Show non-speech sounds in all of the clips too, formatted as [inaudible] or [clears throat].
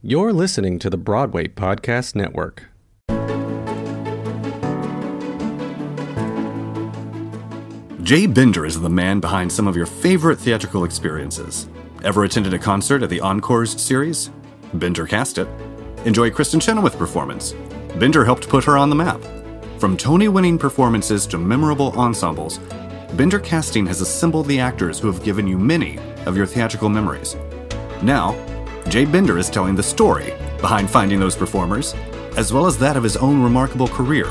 You're listening to the Broadway Podcast Network. Jay Binder is the man behind some of your favorite theatrical experiences. Ever attended a concert at the Encores series? Binder cast it. Enjoy Kristin Chenoweth performance? Binder helped put her on the map. From Tony winning performances to memorable ensembles, Binder Casting has assembled the actors who have given you many of your theatrical memories. Now, Jay Binder is telling the story behind finding those performers, as well as that of his own remarkable career,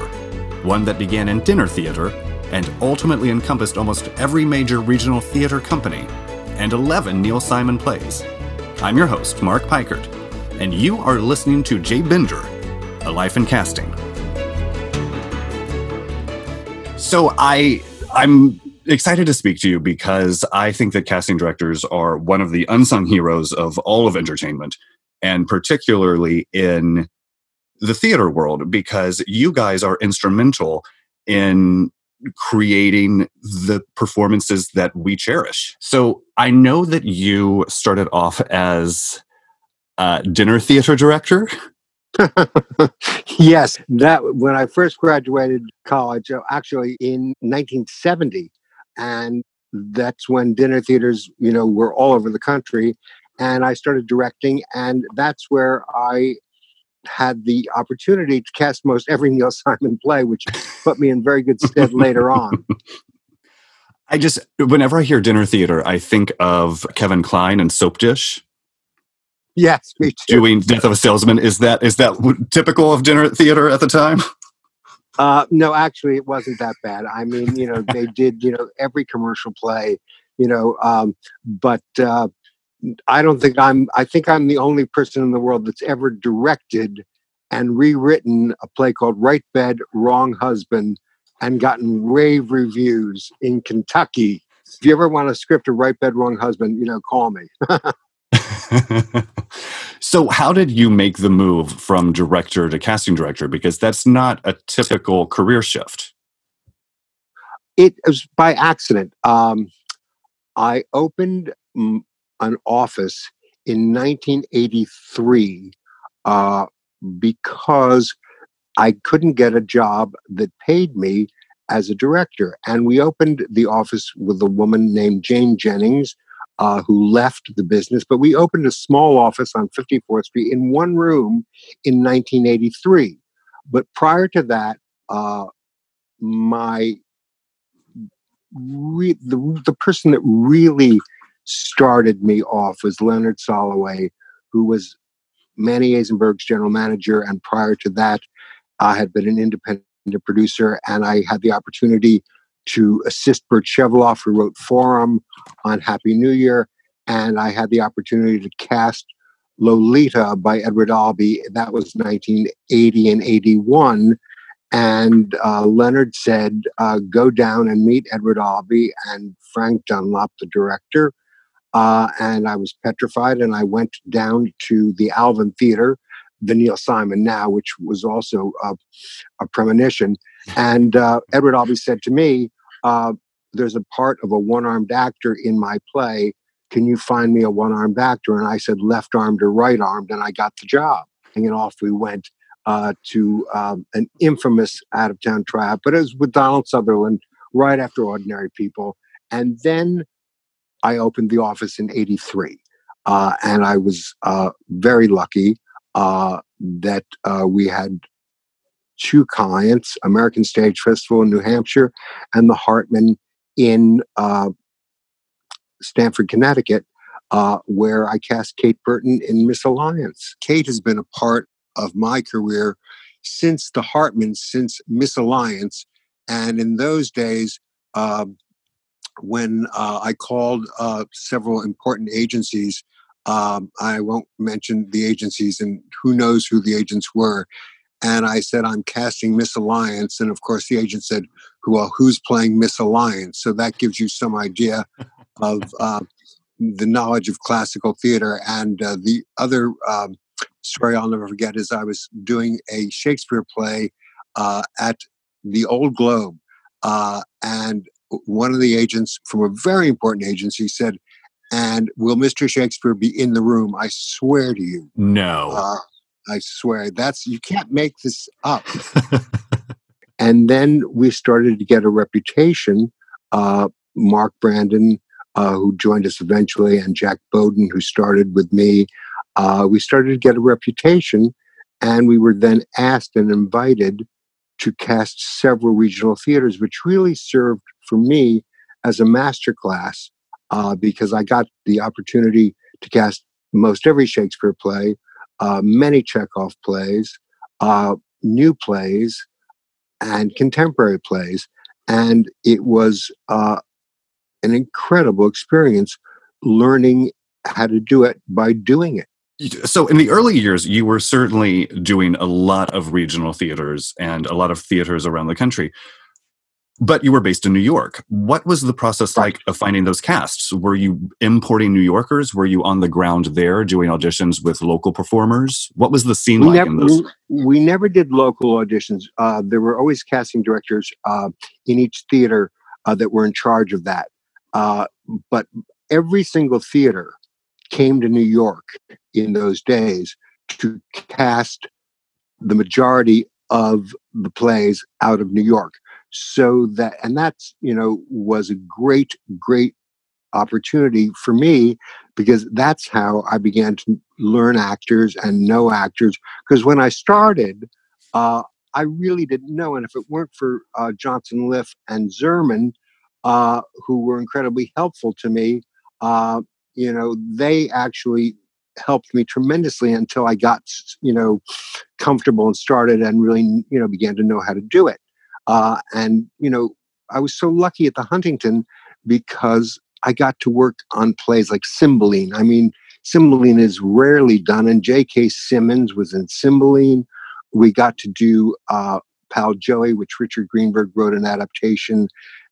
one that began in dinner theater and ultimately encompassed almost every major regional theater company and 11 Neil Simon plays. I'm your host, Mark Peikert, and you are listening to Jay Binder, A Life in Casting. So I I'm excited to speak to you because I think that casting directors are one of the unsung heroes of all of entertainment, and particularly in the theater world, because you guys are instrumental in creating the performances that we cherish. So I know that you started off as a dinner theater director. [laughs] yes, that when I first graduated college, uh, actually in 1970, and that's when dinner theaters, you know, were all over the country, and I started directing, and that's where I had the opportunity to cast most every [laughs] Neil Simon play, which put me in very good stead [laughs] later on. I just, whenever I hear dinner theater, I think of Kevin Kline and Soap Dish. Yes, me too. Doing Death of a Salesman. Is that is that typical of dinner theater at the time? Uh, no, actually, it wasn't that bad. I mean, you know, they [laughs] did, you know, every commercial play, you know, um, but uh, I don't think I'm, I think I'm the only person in the world that's ever directed and rewritten a play called Right Bed, Wrong Husband and gotten rave reviews in Kentucky. If you ever want a script of Right Bed, Wrong Husband, you know, call me. [laughs] [laughs] so, how did you make the move from director to casting director? Because that's not a typical career shift. It was by accident. Um, I opened an office in 1983 uh, because I couldn't get a job that paid me as a director. And we opened the office with a woman named Jane Jennings, uh, who left the business. But we opened a small office on 54th Street in one room in 1983. But prior to that, uh, my re- the, the person that really started me off was Leonard Soloway, who was Manny Azenberg's general manager. And prior to that, I had been an independent producer and I had the opportunity to assist Burt Shevelove, who wrote Forum on Happy New Year. And I had the opportunity to cast Lolita by Edward Albee. That was 1980 and 81. And uh, Leonard said, uh, go down and meet Edward Albee and Frank Dunlop, the director. Uh, and I was petrified. And I went down to the Alvin Theater, the Neil Simon now, which was also a, a premonition. And uh, Edward Albee said to me, uh, There's a part of a one armed actor in my play. Can you find me a one armed actor? And I said, left armed or right armed. And I got the job. And off we went uh, to um, an infamous out of town tryout, but it was with Donald Sutherland right after Ordinary People. And then I opened the office in 83. Uh, and I was uh, very lucky uh, that uh, we had two clients American Stage Festival in New Hampshire and the Hartman in uh, Stamford, Connecticut, uh, where I cast Kate Burton in Misalliance. Kate has been a part of my career since the Hartman, since Misalliance. And in those days, um, when uh, I called uh, several important agencies. Um, I won't mention the agencies and who knows who the agents were. And I said, I'm casting Misalliance. And of course, the agent said, Well, who's playing Miss Alliance? So that gives you some idea [laughs] of uh, the knowledge of classical theater. And uh, the other um, story I'll never forget is I was doing a Shakespeare play uh, at the Old Globe. Uh, and one of the agents from a very important agency said, And will Mr. Shakespeare be in the room? I swear to you. No. I swear that's you can't make this up. [laughs] and then we started to get a reputation. Uh, Mark Brandon, uh, who joined us eventually, and Jack Bowdan, who started with me. Uh, we started to get a reputation, and we were then asked and invited to cast several regional theaters, which really served for me as a master class uh, because I got the opportunity to cast most every Shakespeare play, uh, many Chekhov plays, uh, new plays, and contemporary plays. And it was uh, an incredible experience learning how to do it by doing it. So, in the early years, you were certainly doing a lot of regional theaters and a lot of theaters around the country. But you were based in New York. What was the process like of finding those casts? Were you importing New Yorkers? Were you on the ground there doing auditions with local performers? What was the scene we like never, in those? We, we never did local auditions. Uh, there were always casting directors uh, in each theater uh, that were in charge of that. Uh, but every single theater came to New York in those days to cast the majority of the plays out of New York. So that, and that's, you know, was a great, great opportunity for me because that's how I began to learn actors and know actors. Because when I started, uh, I really didn't know. And if it weren't for uh, Johnson Liff and Zerman, uh, who were incredibly helpful to me, uh, you know, they actually helped me tremendously until I got, you know, comfortable and started and really, you know, began to know how to do it. Uh, and, you know, I was so lucky at the Huntington because I got to work on plays like Cymbeline. I mean, Cymbeline is rarely done, and J.K. Simmons was in Cymbeline. We got to do uh, Pal Joey, which Richard Greenberg wrote an adaptation,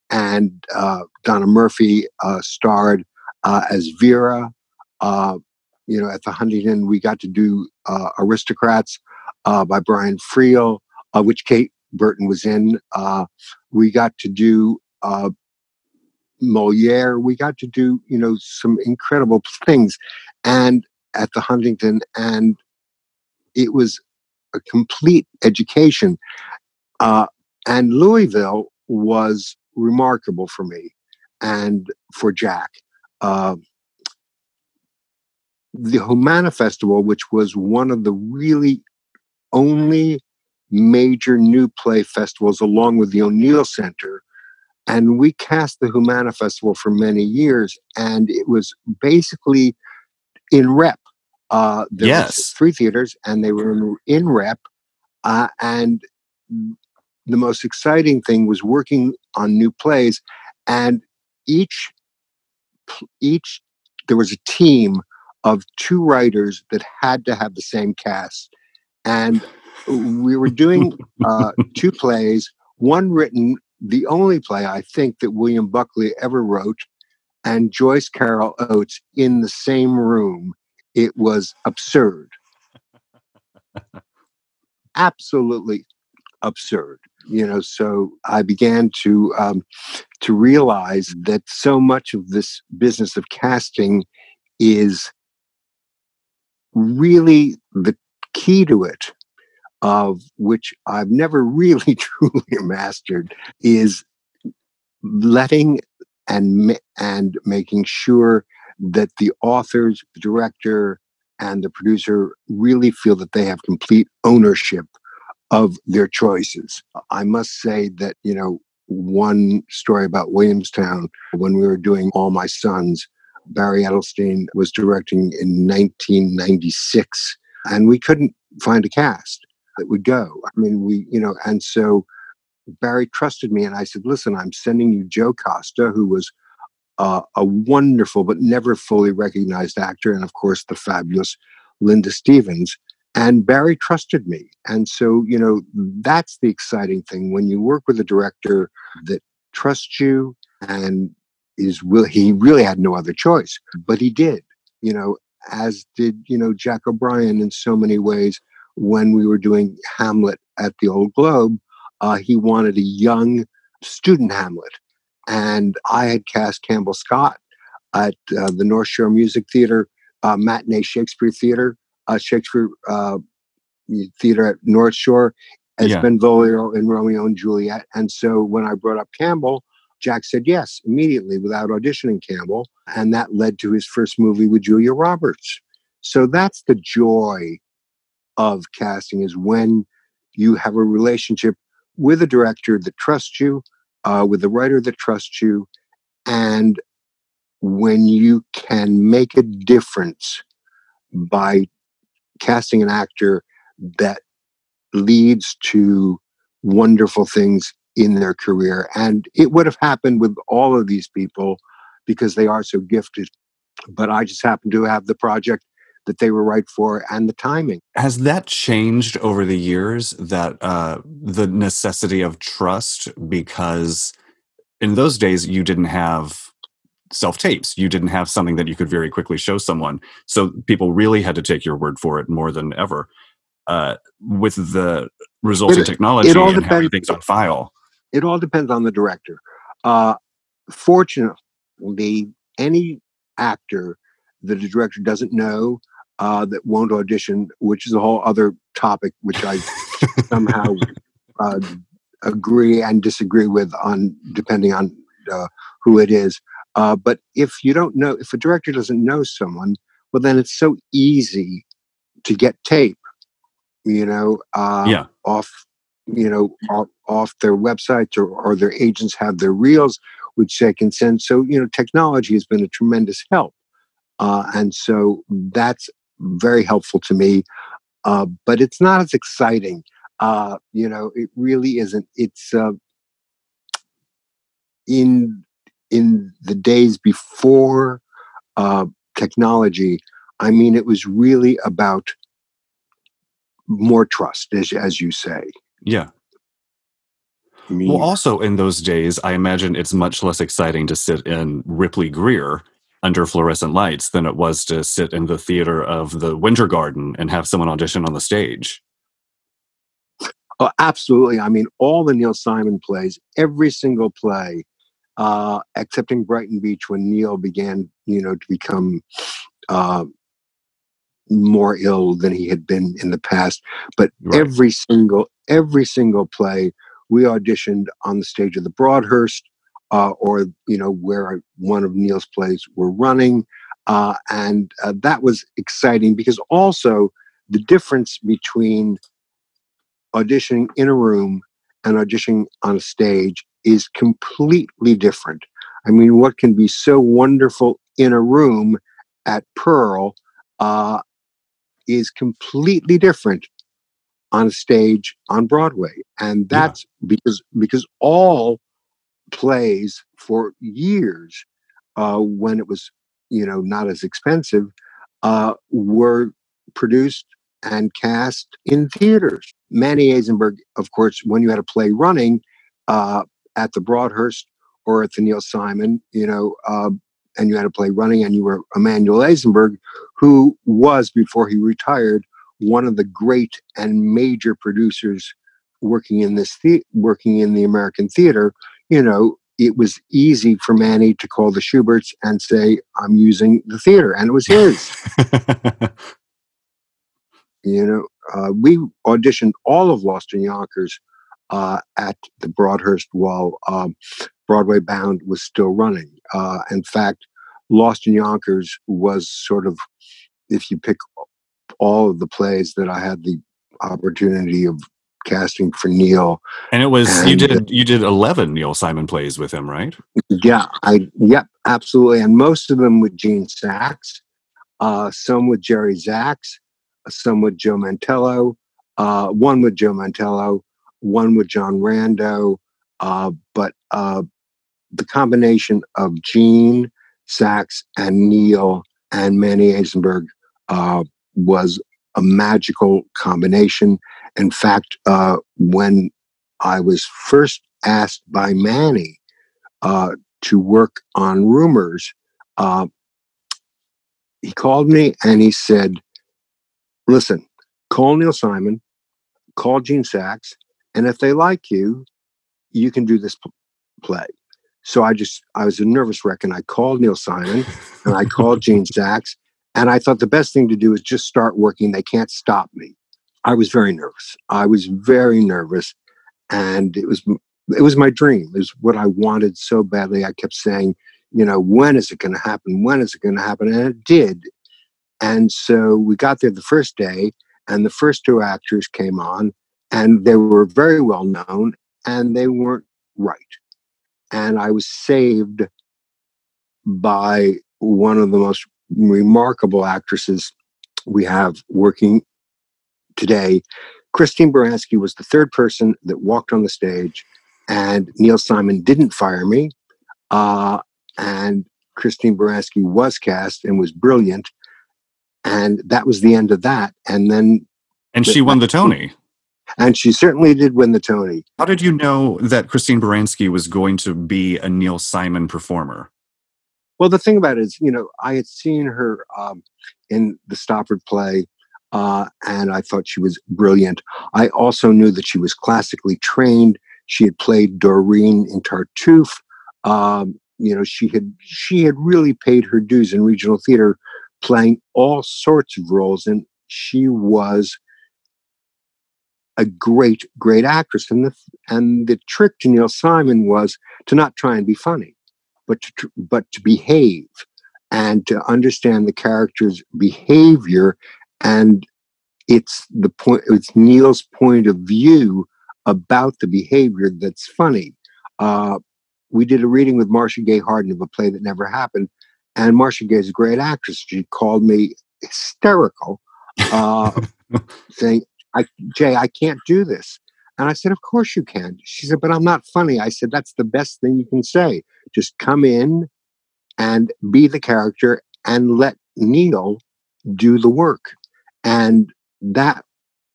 and uh, Donna Murphy uh, starred uh, as Vera. Uh, you know, at the Huntington, we got to do uh, Aristocrats by Brian Friel, which Kate Burton was in. Uh, we got to do uh, Moliere. We got to do, you know, some incredible things, and at the Huntington, and it was a complete education. Uh, and Louisville was remarkable for me and for Jack. Uh, the Humana Festival, which was one of the really only major new play festivals along with the O'Neill Center. And we cast the Humana Festival for many years, and it was basically in rep. Uh, there Yes. was three theaters, and they were in, in rep. Uh, and the most exciting thing was working on new plays, and each each there was a team of two writers that had to have the same cast, and we were doing uh, two plays. One written, the only play I think that William Buckley ever wrote, and Joyce Carol Oates in the same room. It was absurd, absolutely absurd. You know, so I began to um, to realize that so much of this business of casting is really the key to it of which I've never [laughs] really truly mastered is letting and and making sure that the authors, the director, and the producer really feel that they have complete ownership of their choices. I must say that you know one story about Williamstown when we were doing All My Sons. Barry Edelstein was directing in 1996, and we couldn't find a cast that would go. I mean, we, you know, and so Barry trusted me, and I said, "Listen, I'm sending you Joe Costa, who was uh, a wonderful but never fully recognized actor, and of course the fabulous Linda Stevens." And Barry trusted me, and so you know that's the exciting thing when you work with a director that trusts you and is will he really had no other choice, but he did. You know, as did you know Jack O'Brien in so many ways when we were doing Hamlet at the Old Globe, uh, he wanted a young student Hamlet. And I had cast Campbell Scott at uh, the North Shore Music Theater, uh, Matinee Shakespeare Theater, uh, Shakespeare uh, Theater at North Shore, as Yeah. Benvolio in Romeo and Juliet. And so when I brought up Campbell, Jack said yes immediately without auditioning Campbell. And that led to his first movie with Julia Roberts. So that's the joy of casting is when you have a relationship with a director that trusts you, uh, with a writer that trusts you, and when you can make a difference by casting an actor that leads to wonderful things in their career. And it would have happened with all of these people because they are so gifted. But I just happened to have the project that they were right for and the timing. Has that changed over the years? That uh, the necessity of trust, because in those days you didn't have self tapes, you didn't have something that you could very quickly show someone, so people really had to take your word for it more than ever. Uh, with the resulting It- technology it all and having depends- things on file, It all depends on the director. Uh, fortunately, any actor that a director doesn't know uh, that won't audition, which is a whole other topic, which I [laughs] somehow uh, agree and disagree with on depending on uh, who it is. Uh, but if you don't know, if a director doesn't know someone, well, then it's so easy to get tape. You know, uh, yeah, off, you know, off, off their websites or, or their agents have their reels, which they can send. So you know, technology has been a tremendous help, uh, and so that's very helpful to me. Uh, but it's not as exciting. Uh, you know, it really isn't. It's uh, in in the days before uh, technology. I mean, it was really about more trust, as as you say. yeah. I mean, Well, also in those days, I imagine it's much less exciting to sit in Ripley Grier under fluorescent lights than it was to sit in the theater of the Winter Garden and have someone audition on the stage. Oh, absolutely. I mean, all the Neil Simon plays, every single play, uh, excepting Brighton Beach, when Neil began, you know, to become uh, more ill than he had been in the past. But Right. every single, every single play, we auditioned on the stage of the Broadhurst, uh, or you know, where one of Neil's plays were running, uh, and uh, that was exciting because also the difference between auditioning in a room and auditioning on a stage is completely different. I mean, what can be so wonderful in a room at Pearl uh, is completely different on a stage on Broadway, and Yeah. that's because because all plays for years uh, when it was you know not as expensive uh, were produced and cast in theaters. Manny Azenberg, of course, when you had a play running uh, at the Broadhurst or at the Neil Simon, you know, uh, and you had a play running, and you were Emmanuel Azenberg, who was before he retired one of the great and major producers working in this the- working in the American theater. You know, it was easy for Manny to call the Shuberts and say, "I'm using the theater," and it was his. [laughs] You know, uh, we auditioned all of Lost in Yonkers uh, at the Broadhurst while um, Broadway Bound was still running. Uh, in fact, Lost in Yonkers was sort of, if you pick all of the plays that I had the opportunity of casting for Neil, and it was you did you did eleven Neil Simon plays with him, right? yeah, I yep, absolutely, and most of them with Gene Saks, uh, some with Jerry Zaks, some with Joe Mantello, uh, one with Joe Mantello, one with John Rando, uh, but uh, the combination of Gene Saks and Neil and Manny Azenberg uh, was a magical combination. In fact, uh, when I was first asked by Manny uh, to work on rumors, uh, he called me and he said, Listen, call Neil Simon, call Gene Saks, and if they like you, you can do this p- play. So I just, I was a nervous wreck and I called Neil Simon and I called [laughs] Gene Saks. And I thought the best thing to do is just start working. They can't stop me. I was very nervous. I was very nervous. And it was, it was my dream. It was what I wanted so badly. I kept saying, you know, when is it going to happen? When is it going to happen? And it did. And so we got there the first day, and the first two actors came on, and they were very well known, and they weren't right. And I was saved by one of the most remarkable actresses we have working today. Christine Baranski was the third person that walked on the stage, and Neil Simon didn't fire me. Uh, and Christine Baranski was cast and was brilliant. And that was the end of that. And then. And she won the Tony. And she certainly did win the Tony. How did you know that Christine Baranski was going to be a Neil Simon performer? Well, the thing about it is, you know, I had seen her um, in the Stoppard play, uh, and I thought she was brilliant. I also knew that she was classically trained. She had played Dorine in Tartuffe. Um, you know she had she had really paid her dues in regional theater playing all sorts of roles and she was a great great actress and the and the trick to Neil Simon was to not try and be funny but to but to behave and to understand the character's behavior and it's the point it's Neil's point of view about the behavior that's funny uh, we did a reading with Marcia Gay Harden of a play that never happened. And Marcia Gay is a great actress. She called me hysterical, uh, [laughs] saying, I, Jay, I can't do this. And I said, Of course you can. She said, But I'm not funny. I said, That's the best thing you can say. Just come in and be the character and let Neil do the work. And that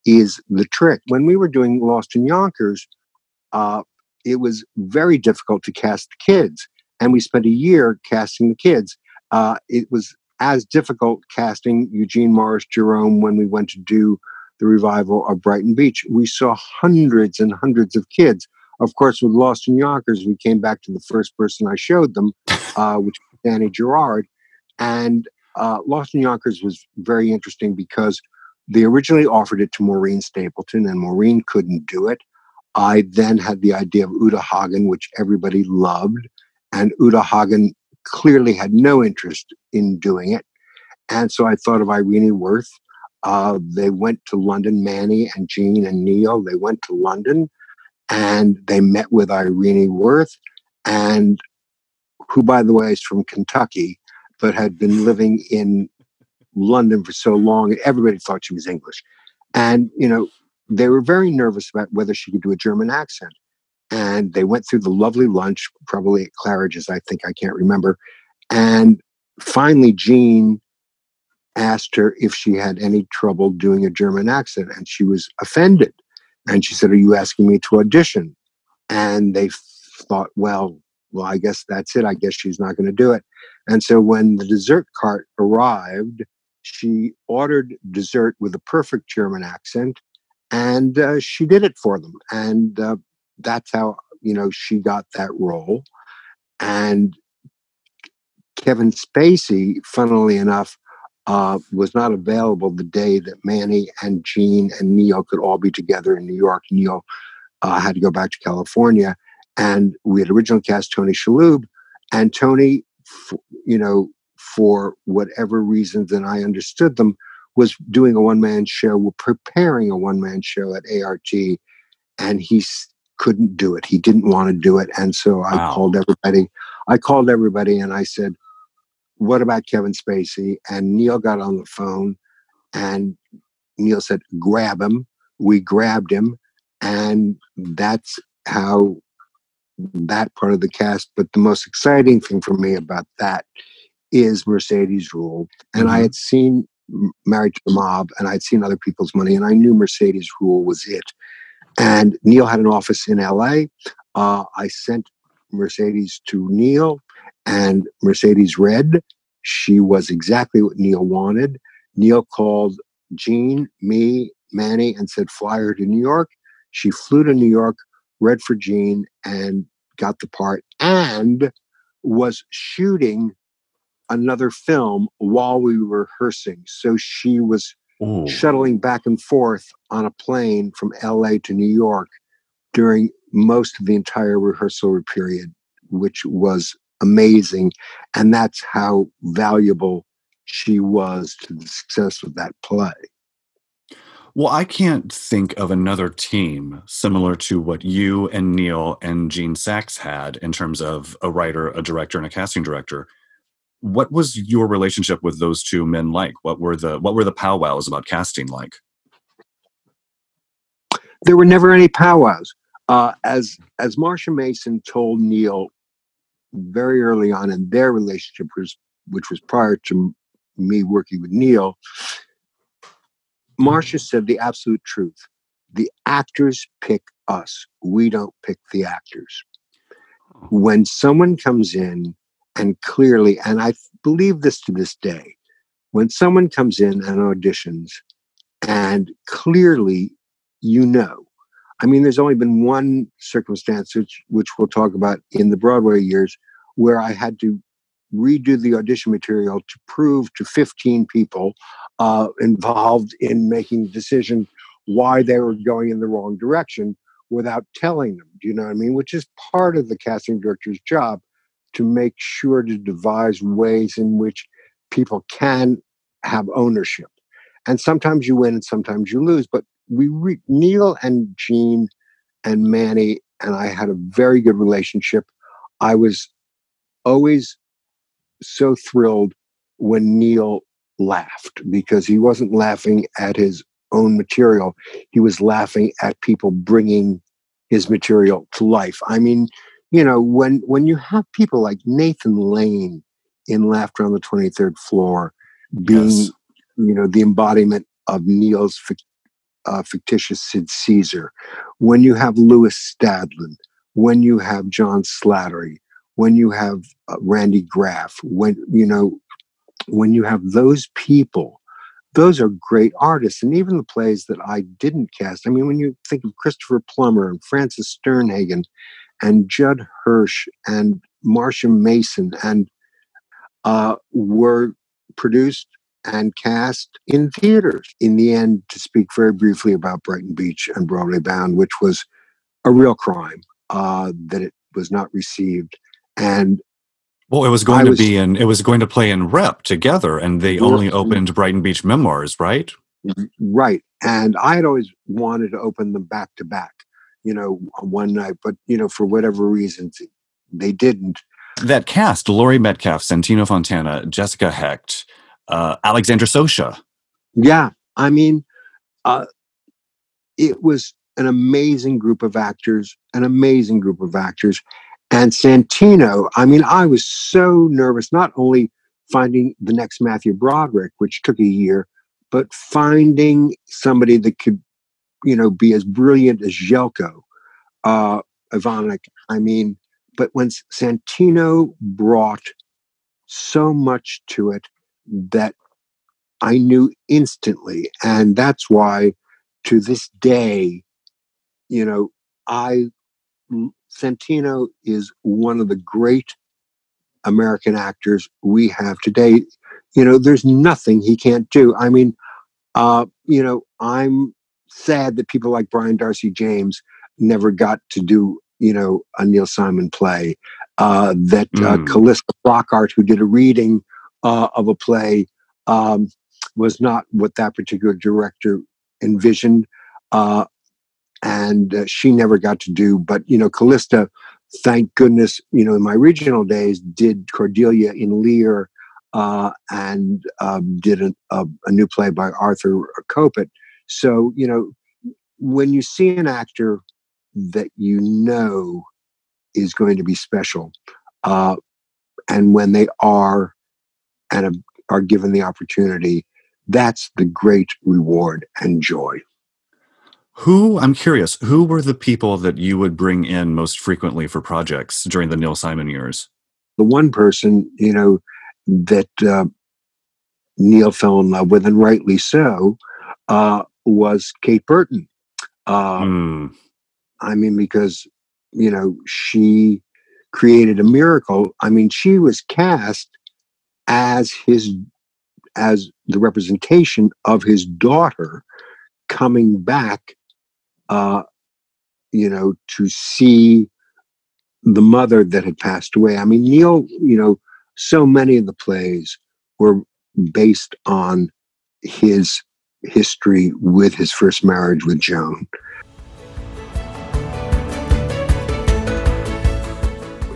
is the trick. When we were doing Lost in Yonkers, uh, it was very difficult to cast the kids. And we spent a year casting the kids. Uh, it was as difficult casting Eugene Morris Jerome when we went to do the revival of Brighton Beach. We saw hundreds and hundreds of kids. Of course, with Lost in Yonkers, we came back to the first person I showed them, [laughs] uh, which was Danny Gerard. And uh, Lost in Yonkers was very interesting because they originally offered it to Maureen Stapleton, and Maureen couldn't do it. I then had the idea of Uta Hagen, which everybody loved. And Uta Hagen clearly had no interest in doing it. And so I thought of Irene Worth. Uh, they went to London, Manny and Gene and Neil. They went to London and they met with Irene Worth, and who, by the way, is from Kentucky, but had been living in London for so long, everybody thought she was English. And, you know, they were very nervous about whether she could do a German accent. And they went through the lovely lunch, probably at Claridge's, I think, I can't remember. And finally, Gene asked her if she had any trouble doing a German accent. And she was offended. And she said, Are you asking me to audition? And they thought, Well, well, I guess that's it. I guess she's not going to do it. And so when the dessert cart arrived, she ordered dessert with a perfect German accent and uh, she did it for them and uh, that's how you know she got that role and kevin spacey funnily enough uh, was not available the day that manny and gene and neil could all be together in new york neil uh, had to go back to california and we had originally cast tony shalhoub and tony you know for whatever reasons and i understood them was doing a one man show, were preparing a one man show at ART, and he couldn't do it. He didn't want to do it, and so I wow. called everybody. I called everybody, and I said, "What about Kevin Spacey?" And Neil got on the phone, and Neil said, "Grab him." We grabbed him, and that's how that part of the cast. But the most exciting thing for me about that is Mercedes Ruehl. And mm-hmm. I had seen married to the mob and I'd seen other people's money and I knew Mercedes Ruehl was it. And Neil had an office in LA. Uh, I sent Mercedes to Neil and Mercedes read. She was exactly what Neil wanted. Neil called Gene, me, Manny, and said, fly her to New York. She flew to New York, read for Gene, and got the part. and was shooting another film while we were rehearsing. So she was Ooh. shuttling back and forth on a plane from LA to New York during most of the entire rehearsal period, which was amazing. And that's how valuable she was to the success of that play. Well, I can't think of another team similar to what you and Neil and Gene Saks had in terms of a writer, a director, and a casting director. What was your relationship with those two men like? What were the what were the powwows about casting like? There were never any powwows. Uh, as as Marsha Mason told Neil very early on in their relationship, which, which was prior to me working with Neil, Marsha said the absolute truth. The actors pick us. We don't pick the actors. Oh. When someone comes in and clearly, and I believe this to this day, when someone comes in and auditions and clearly you know, I mean, there's only been one circumstance which, which we'll talk about in the Broadway years where I had to redo the audition material to prove to 15 people uh, involved in making the decision why they were going in the wrong direction without telling them. Do you know what I mean? Which is part of the casting director's job to make sure to devise ways in which people can have ownership. And sometimes you win and sometimes you lose. But we re- Neil and Gene and Manny and I had a very good relationship. I was always so thrilled when Neil laughed because he wasn't laughing at his own material. He was laughing at people bringing his material to life. I mean, you know, when when you have people like Nathan Lane in Laughter on the 23rd Floor being, yes. you know, the embodiment of Neil's uh, fictitious Sid Caesar, when you have Lewis Stadlen, when you have John Slattery, when you have uh, Randy Graff, when you know, when you have those people, those are great artists. And even the plays that I didn't cast, I mean, when you think of Christopher Plummer and Frances Sternhagen and Judd Hirsch and Marsha Mason and uh, were produced and cast in theaters. In the end, to speak very briefly about Brighton Beach and Broadway Bound, which was a real crime uh, that it was not received and well, it was going to be in, it was going to play in rep together, and they only opened Brighton Beach Memoirs, right? Right. And I had always wanted to open them back to back, you know, one night, but, you know, for whatever reasons, they didn't. That cast, Laurie Metcalf, Santino Fontana, Jessica Hecht, uh, Alexandra Socha. Yeah. I mean, uh, it was an amazing group of actors, an amazing group of actors. And Santino, I mean, I was so nervous, not only finding the next Matthew Broderick, which took a year, but finding somebody that could, you know, be as brilliant as Zeljko uh, Ivanek. I mean, but when Santino brought so much to it that I knew instantly. And that's why to this day, you know, I Santino is one of the great American actors we have today. You know, there's nothing he can't do. I mean, uh, you know, I'm sad that people like Brian Darcy James never got to do, you know, a Neil Simon play. Uh, that uh, mm. Calista Flockhart, who did a reading uh, of a play, um, was not what that particular director envisioned. Uh, and uh, she never got to do. But you know, Calista, thank goodness, you know, in my regional days, did Cordelia in Lear, uh, and um, did a, a, a, new play by Arthur Kopit. So you know, when you see an actor that you know is going to be special, uh, and when they are and are given the opportunity, that's the great reward and joy. Who, I'm curious, who were the people that you would bring in most frequently for projects during the Neil Simon years? The one person, you know, that uh, Neil fell in love with, and rightly so, uh, was Kate Burton. Uh, mm. I mean, because, you know, she created a miracle. I mean, she was cast as his as the representation of his daughter coming back uh you know to see the mother that had passed away. I mean neil you know so many of the plays were based on his history with his first marriage with joan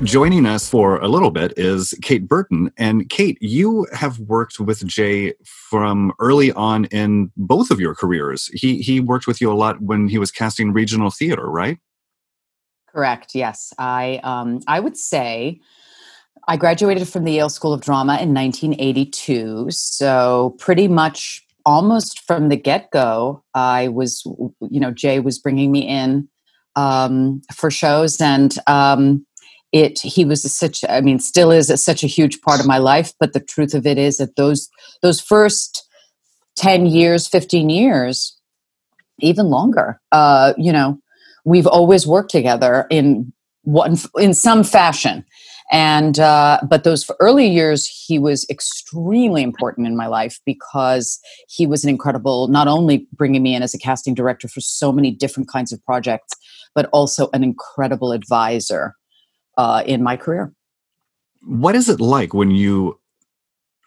Joining us for a little bit is Kate Burton. And Kate, you have worked with Jay from early on in both of your careers. He he worked with you a lot when he was casting regional theater, right? Correct. Yes, I um, I would say I graduated from the Yale School of Drama in 1982. So pretty much almost from the get go, I was you know Jay was bringing me in um, for shows and. Um, it he was such i mean still is a, such a huge part of my life but the truth of it is that those those first 10 years 15 years even longer uh you know we've always worked together in one in some fashion. And uh, but those early years he was extremely important in my life because he was an incredible not only bringing me in as a casting director for so many different kinds of projects but also an incredible advisor uh, in my career. What is it like when you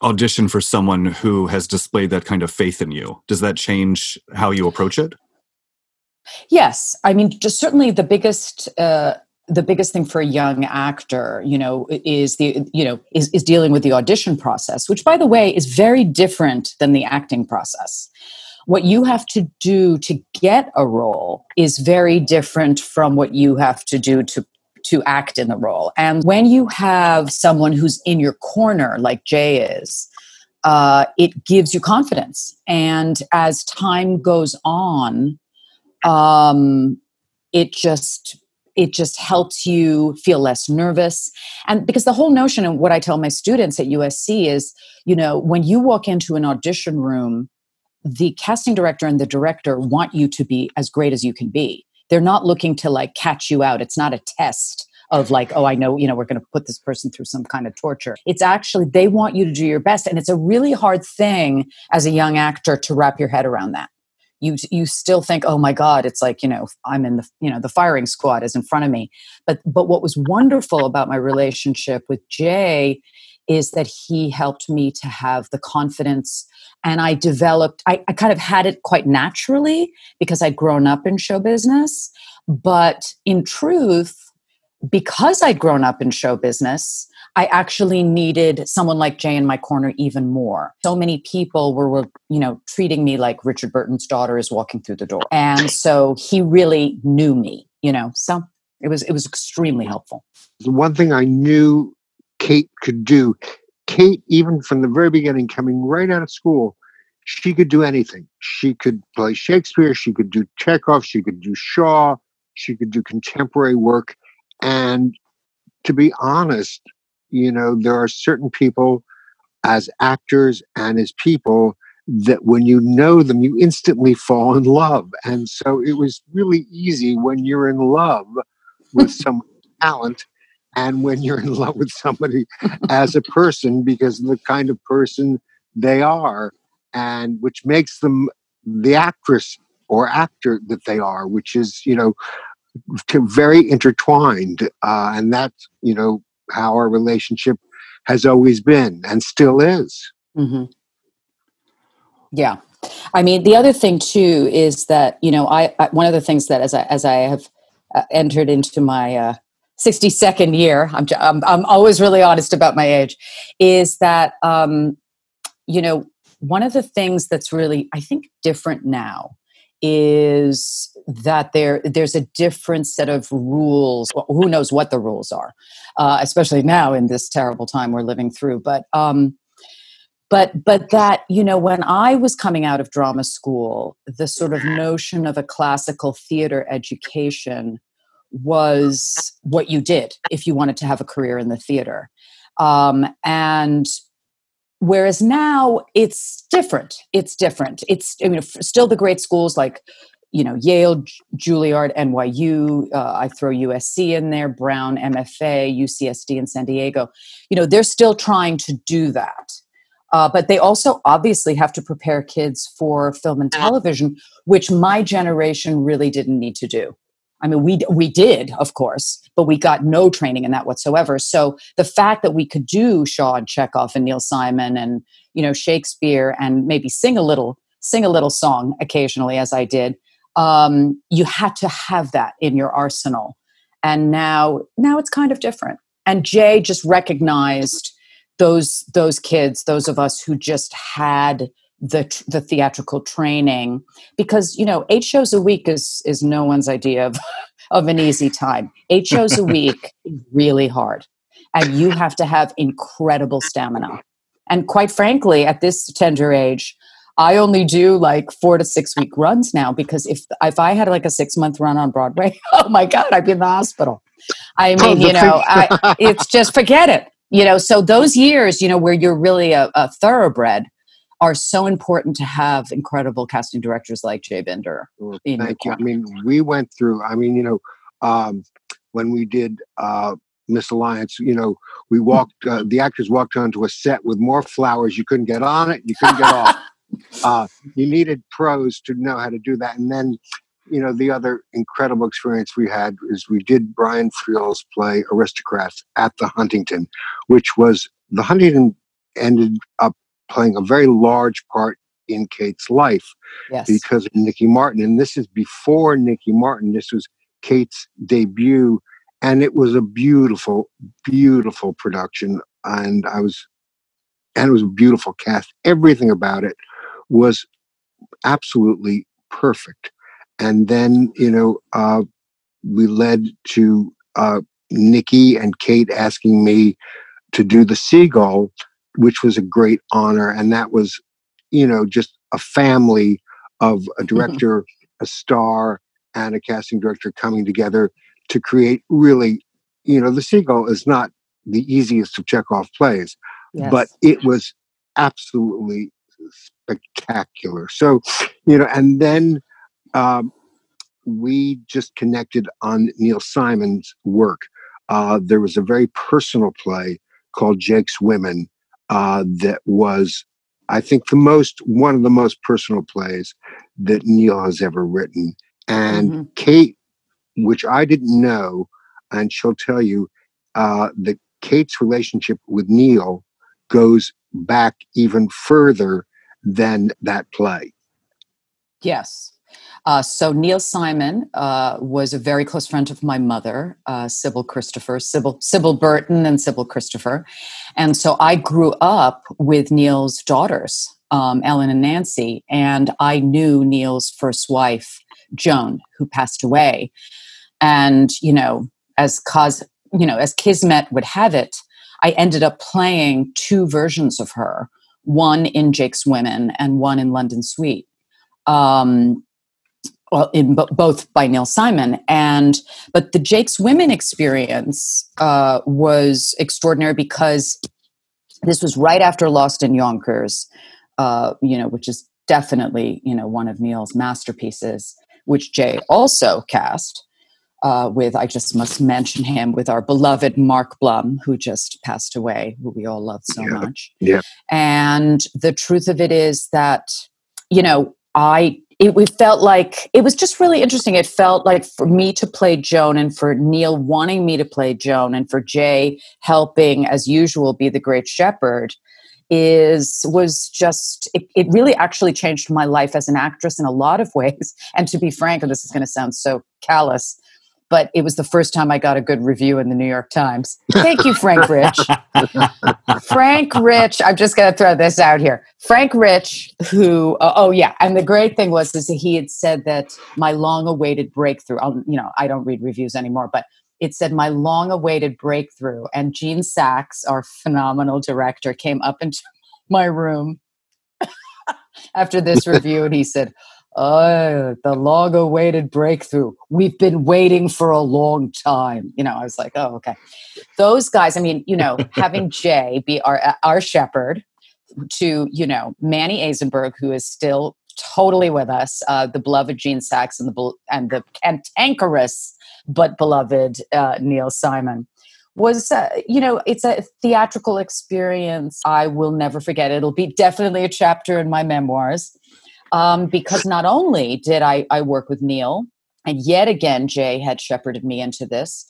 audition for someone who has displayed that kind of faith in you? Does that change how you approach it? Yes, I mean, just certainly the biggest. Uh, the biggest thing for a young actor you know is the you know is, is dealing with the audition process which by the way is very different than the acting process what you have to do to get a role is very different from what you have to do to to act in the role. And when you have someone who's in your corner, like Jay is, uh, it gives you confidence. And as time goes on, um, it just it just helps you feel less nervous and because the whole notion and what i tell my students at usc is you know when you walk into an audition room the casting director and the director want you to be as great as you can be they're not looking to like catch you out. It's not a test of like oh i know you know we're going to put this person through some kind of torture. It's actually they want you to do your best and it's a really hard thing as a young actor to wrap your head around that. You you still think oh my god it's like you know i'm in the you know the firing squad is in front of me. But but what was wonderful about my relationship with jay is that he helped me to have the confidence and i developed I, I, kind of had it quite naturally because i'd grown up in show business but in truth because I'd grown up in show business, I actually needed someone like Jay in my corner even more. So many people were, were, you know, treating me like Richard Burton's daughter is walking through the door. And so he really knew me, you know. So it was it was extremely helpful. The one thing I knew Kate could do, Kate, even from the very beginning, coming right out of school, she could do anything. She could play Shakespeare, she could do Chekhov, she could do Shaw, she could do contemporary work and to be honest, you know, there are certain people as actors and as people that when you know them, you instantly fall in love. And so it was really easy when you're in love with [laughs] some talent and when you're in [laughs] love with somebody as a person because of the kind of person they are, and which makes them the actress or actor that they are, which is, you know, very intertwined, uh, and that's you know how our relationship has always been and still is. Mm-hmm. Yeah, I mean the other thing too is that you know I, I one of the things that as I as I have uh, entered into my uh, 62nd year, I'm, I'm I'm always really honest about my age, is that um, you know one of the things that's really I think different now is that there there's a different set of rules well, who knows what the rules are uh, especially now in this terrible time we're living through but um but but that you know when i was coming out of drama school the sort of notion of a classical theater education was what you did if you wanted to have a career in the theater um, and Whereas now it's different. It's different. It's I mean, still the great schools like you know Yale, Juilliard, NYU. Uh, I throw USC in there, Brown, MFA, UCSD in San Diego. You know, they're still trying to do that. Uh, but they also obviously have to prepare kids for film and television, which my generation really didn't need to do. I mean, we we did, of course, but we got no training in that whatsoever. So the fact that we could do Shaw and Chekhov and Neil Simon and you know Shakespeare and maybe sing a little sing a little song occasionally, as I did, um, you had to have that in your arsenal. And now now it's kind of different. And Jay just recognized those those kids, those of us who just had the the theatrical training because you know eight shows a week is is no one's idea of [laughs] of an easy time. Eight shows a week [laughs] is really hard and you have to have incredible stamina. And quite frankly at this tender age i only do like four to six week runs now because if if i had like a six month run on broadway [laughs] oh my god i'd be in the hospital. I oh, mean you know I, it's just forget it you know. So those years you know where you're really a, a thoroughbred are so important to have incredible casting directors like Jay Binder. Well, thank you. I mean, we went through. I mean, you know, um, when we did uh, Misalliance, you know, we walked. Uh, the actors walked onto a set with more flowers. You couldn't get on it. You couldn't get off. [laughs] Uh, you needed pros to know how to do that. And then, you know, the other incredible experience we had is we did Brian Friel's play Aristocrats at the Huntington, which was the Huntington ended up playing a very large part in Kate's life yes. because of Nicky Martin. And this is before Nicky Martin. This was Kate's debut. And it was a beautiful, beautiful production. And I was, and it was a beautiful cast. Everything about it was absolutely perfect. And then, you know, uh, we led to uh, Nicky and Kate asking me to do the seagull which was a great honor. And that was, you know, just a family of a mm-hmm. director, a star, and a casting director coming together to create really, you know, The Seagull is not the easiest of Chekhov plays, yes. but it was absolutely spectacular. So, you know, and then um, we just connected on Neil Simon's work. Uh, there was a very personal play called Jake's Women uh, that was, I think, the most one of the most personal plays that Neil has ever written. And mm-hmm. Kate, which I didn't know, and she'll tell you uh, that Kate's relationship with Neil goes back even further than that play. Yes. Uh, so Neil Simon uh, was a very close friend of my mother, uh, Sybil Christopher, Sybil, Sybil Burton and Sybil Christopher. And so I grew up with Neil's daughters, um, Ellen and Nancy, and I knew Neil's first wife, Joan, who passed away. And, you know, as cause, you know, as Kismet would have it, I ended up playing two versions of her, one in Jake's Women and one in London Suite. Um, well, in b- both by Neil Simon and but the Jake's Women experience uh, was extraordinary because this was right after Lost in Yonkers, uh, you know, which is definitely you know one of Neil's masterpieces, which Jay also cast. Uh, with I just must mention him with our beloved Mark Blum, who just passed away, who we all love so yeah. much. Yeah. And the truth of it is that, you know, I it, it felt like it was just really interesting. It felt like for me to play Joan and for Neil wanting me to play Joan and for Jay helping, as usual, be the great shepherd is was just it, it really actually changed my life as an actress in a lot of [laughs] ways and to be frank and this is going to sound so callous but it was the first time I got a good review in the New York Times. Thank you, Frank Rich. [laughs] Frank Rich, I'm just going to throw this out here. Frank Rich, who, uh, oh yeah, and the great thing was is he had said that my long-awaited breakthrough. I'll, you know, I don't read reviews anymore, but it said my long-awaited breakthrough. And Gene Saks, our phenomenal director, came up into [laughs] my room [laughs] after this review, and he said oh, the long awaited breakthrough. We've been waiting for a long time. You know, I was like, oh, okay. Those guys, I mean, you know, having [laughs] Jay be our, our shepherd to, you know, Manny Azenberg, who is still totally with us. Uh, the beloved Gene Saks and the and the cantankerous but beloved uh, Neil Simon was uh, you know it's a theatrical experience i will never forget it'll be definitely a chapter in my memoirs um, because not only did I, I work with neil and yet again jay had shepherded me into this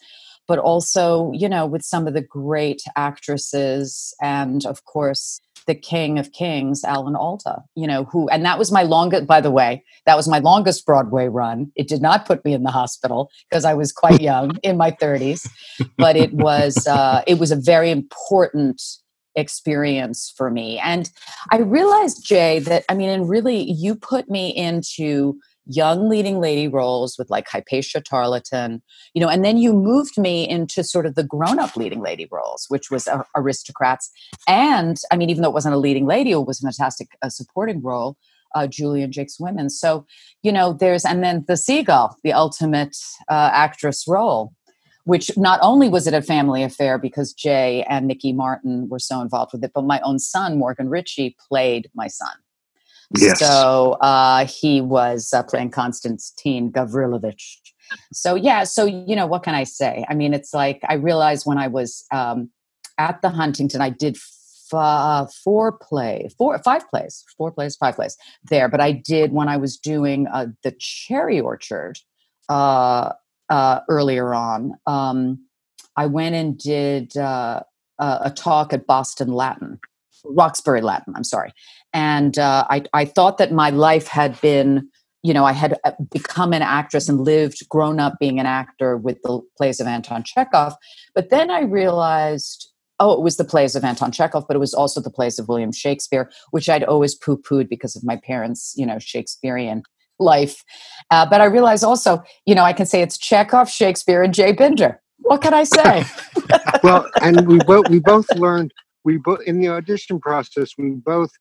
but also you know with some of the great actresses and of course the king of kings, Alan Alda, you know, who, and that was my longest, by the way, that was my longest Broadway run. It did not put me in the hospital because I was quite young in my 30s, but it was, uh, it was a very important experience for me. And I realized, Jay, that, I mean, and really you put me into young leading lady roles with like Hypatia Tarleton, you know, and then you moved me into sort of the grown up leading lady roles, which was uh, Aristocrats. And I mean, even though it wasn't a leading lady, it was a fantastic uh, supporting role, uh, Julie and Jake's Women. So, you know, there's, and then The Seagull, the ultimate uh, actress role. Which not only was it a family affair because Jay and Nicky Martin were so involved with it, but my own son, Morgan Ritchie, played my son. Yes. So uh, he was uh, playing Konstantin Gavrilovich. So yeah, so you know what can I say? I mean, it's like I realized when I was um, at the Huntington, I did f- uh, four play, four, five plays, four plays, five plays there. But I did when I was doing uh, the Cherry Orchard uh, uh, earlier on. Um, I went and did a talk at Boston Latin Roxbury Latin, I'm sorry. And uh, I, I thought that my life had been, you know, I had uh, become an actress and lived, grown up being an actor with the plays of Anton Chekhov. But then I realized, oh, it was the plays of Anton Chekhov, but it was also the plays of William Shakespeare, which I'd always poo pooed because of my parents, you know, Shakespearean life. Uh, but I realize also, you know, I can say it's Chekhov, Shakespeare, and Jay Binder. What can I say? [laughs] well, and we both we both learned we both in the audition process we both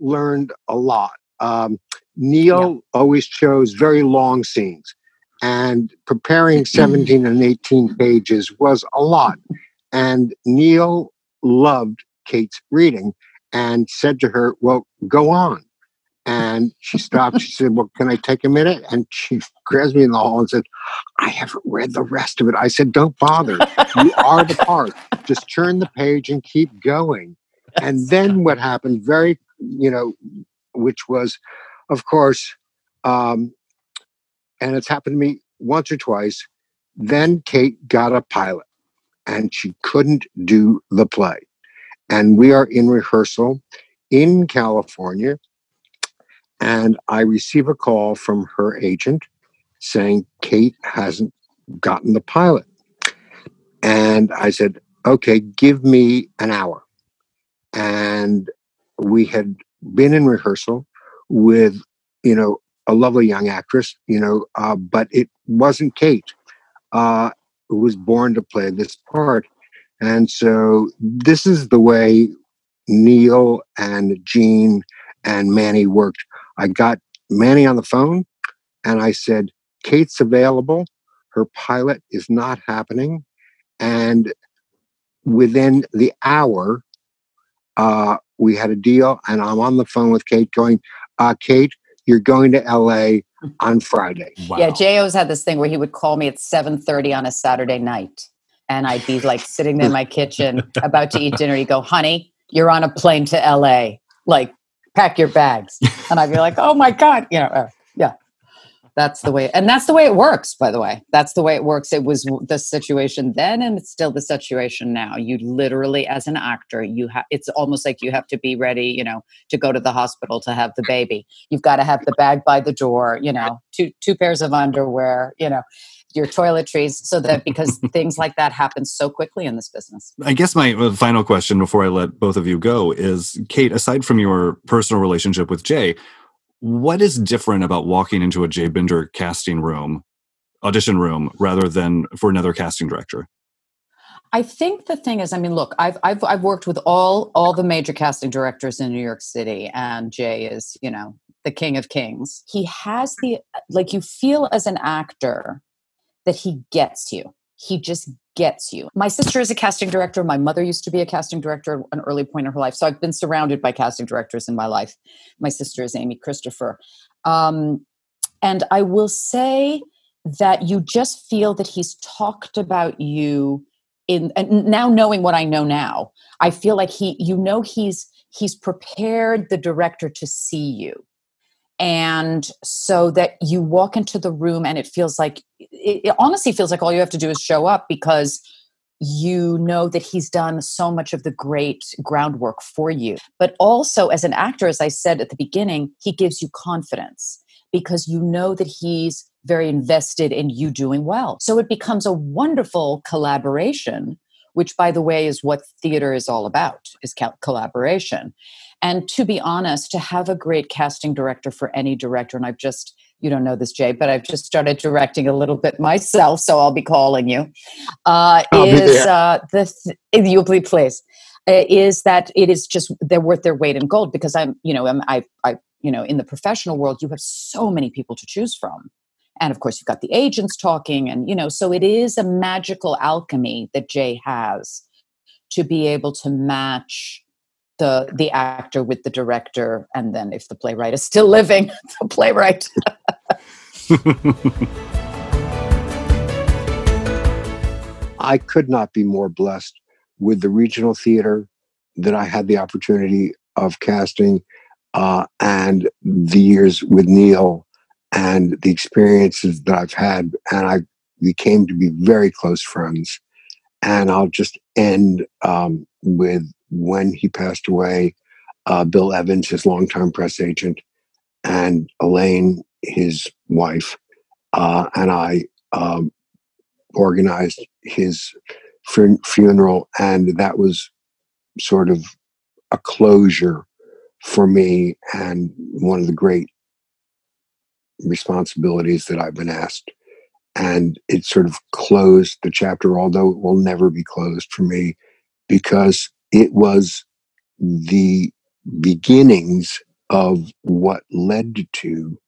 learned a lot. Um, Neil yeah. always chose very long scenes, and preparing [clears throat] 17 and 18 pages was a lot. And Neil loved Kate's reading and said to her, Well, go on. And she stopped. She said, Well, can I take a minute? And she grabs me in the hall and said, I haven't read the rest of it. I said, Don't bother. You are the part. Just turn the page and keep going. And then what happened very, you know, which was, of course, um, and it's happened to me once or twice. Then Kate got a pilot and she couldn't do the play. And we are in rehearsal in California and I receive a call from her agent saying Kate hasn't gotten the pilot. And I said, okay, give me an hour. And we had been in rehearsal with, you know, a lovely young actress, you know, uh, but it wasn't Kate uh, who was born to play this part. And so this is the way Neil and Gene and Manny worked. I got Manny on the phone and I said, Kate's available. Her pilot is not happening. And within the hour, uh, we had a deal, and I'm on the phone with Kate going, uh, Kate, you're going to LA on Friday. [laughs] Wow. Yeah, J.O.'s had this thing where he would call me at 7.30 on a Saturday night. And I'd be like sitting there in my kitchen about to eat dinner. He'd go, honey, you're on a plane to LA. Like, pack your bags. And I'd be like, oh my God, you know, uh, yeah. That's the way, and that's the way it works, by the way. That's the way it works. It was the situation then, and it's still the situation now. You literally, as an actor, you have, it's almost like you have to be ready, you know, to go to the hospital to have the baby. You've got to have the bag by the door, you know, two, two pairs of underwear, you know, your toiletries so that because [laughs] things like that happen so quickly in this business. I guess my uh, final question before I let both of you go is Kate, aside from your personal relationship with Jay, what is different about walking into a Jay Binder casting room, audition room, rather than for another casting director? I think the thing is, I mean, look, I've I've I've worked with all all the major casting directors in New York City, and Jay is, you know, the king of kings. He has the like you feel as an actor that he gets you. He just gets you. My sister is a casting director. My mother used to be a casting director at an early point in her life. So I've been surrounded by casting directors in my life. My sister is Amy Christopher. Um, and I will say that you just feel that he's talked about you in and now knowing what I know now, I feel like he you know he's he's prepared the director to see you. And so that you walk into the room and it feels like it, it honestly feels like all you have to do is show up because you know that he's done so much of the great groundwork for you. But also, as an actor, as I said at the beginning, he gives you confidence because you know that he's very invested in you doing well. So it becomes a wonderful collaboration, which, by the way, is what theater is all about, is collaboration. And to be honest, to have a great casting director for any director, and I've just you don't know this, Jay, but I've just started directing a little bit myself, so I'll be calling you. Uh, is uh, the th- you please, please uh, is that it is just they're worth their weight in gold because I'm you know I'm, I I you know in the professional world you have so many people to choose from, and of course you've got the agents talking, and you know so it is a magical alchemy that Jay has to be able to match the the actor with the director and then if the playwright is still living [laughs] the playwright. [laughs] I could not be more blessed with the regional theater that i had the opportunity of casting uh, and the years with neil and the experiences that i've had and i we came to be very close friends and i'll just end um, with when he passed away, uh, Bill Evans, his longtime press agent, and Elaine, his wife, uh, and I um, organized his fun- funeral, and that was sort of a closure for me and one of the great responsibilities that I've been asked. And it sort of closed the chapter, although it will never be closed for me because it was the beginnings of what led to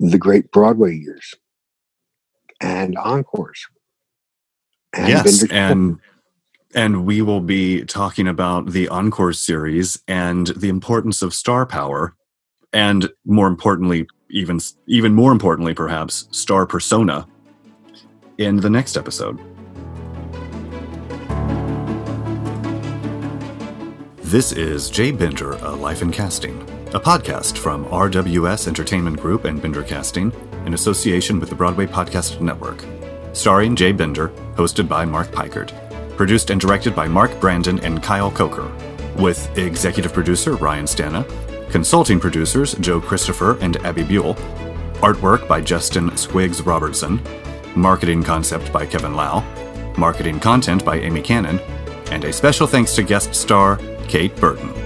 the great Broadway years and encores. And yes, and and we will be talking about the encore series and the importance of star power, and more importantly, even even more importantly, perhaps star persona, in the next episode. This is Jay Binder, A Life in Casting, a podcast from RWS Entertainment Group and Binder Casting in association with the Broadway Podcast Network. Starring Jay Binder, hosted by Mark Peikert. Produced and directed by Mark Brandon and Kyle Coker. With executive producer Ryan Stana, consulting producers Joe Christopher and Abby Buell, artwork by Justin Squigs Robertson, marketing concept by Kevin Lau, marketing content by Amy Cannon, and a special thanks to guest star Kate Burton.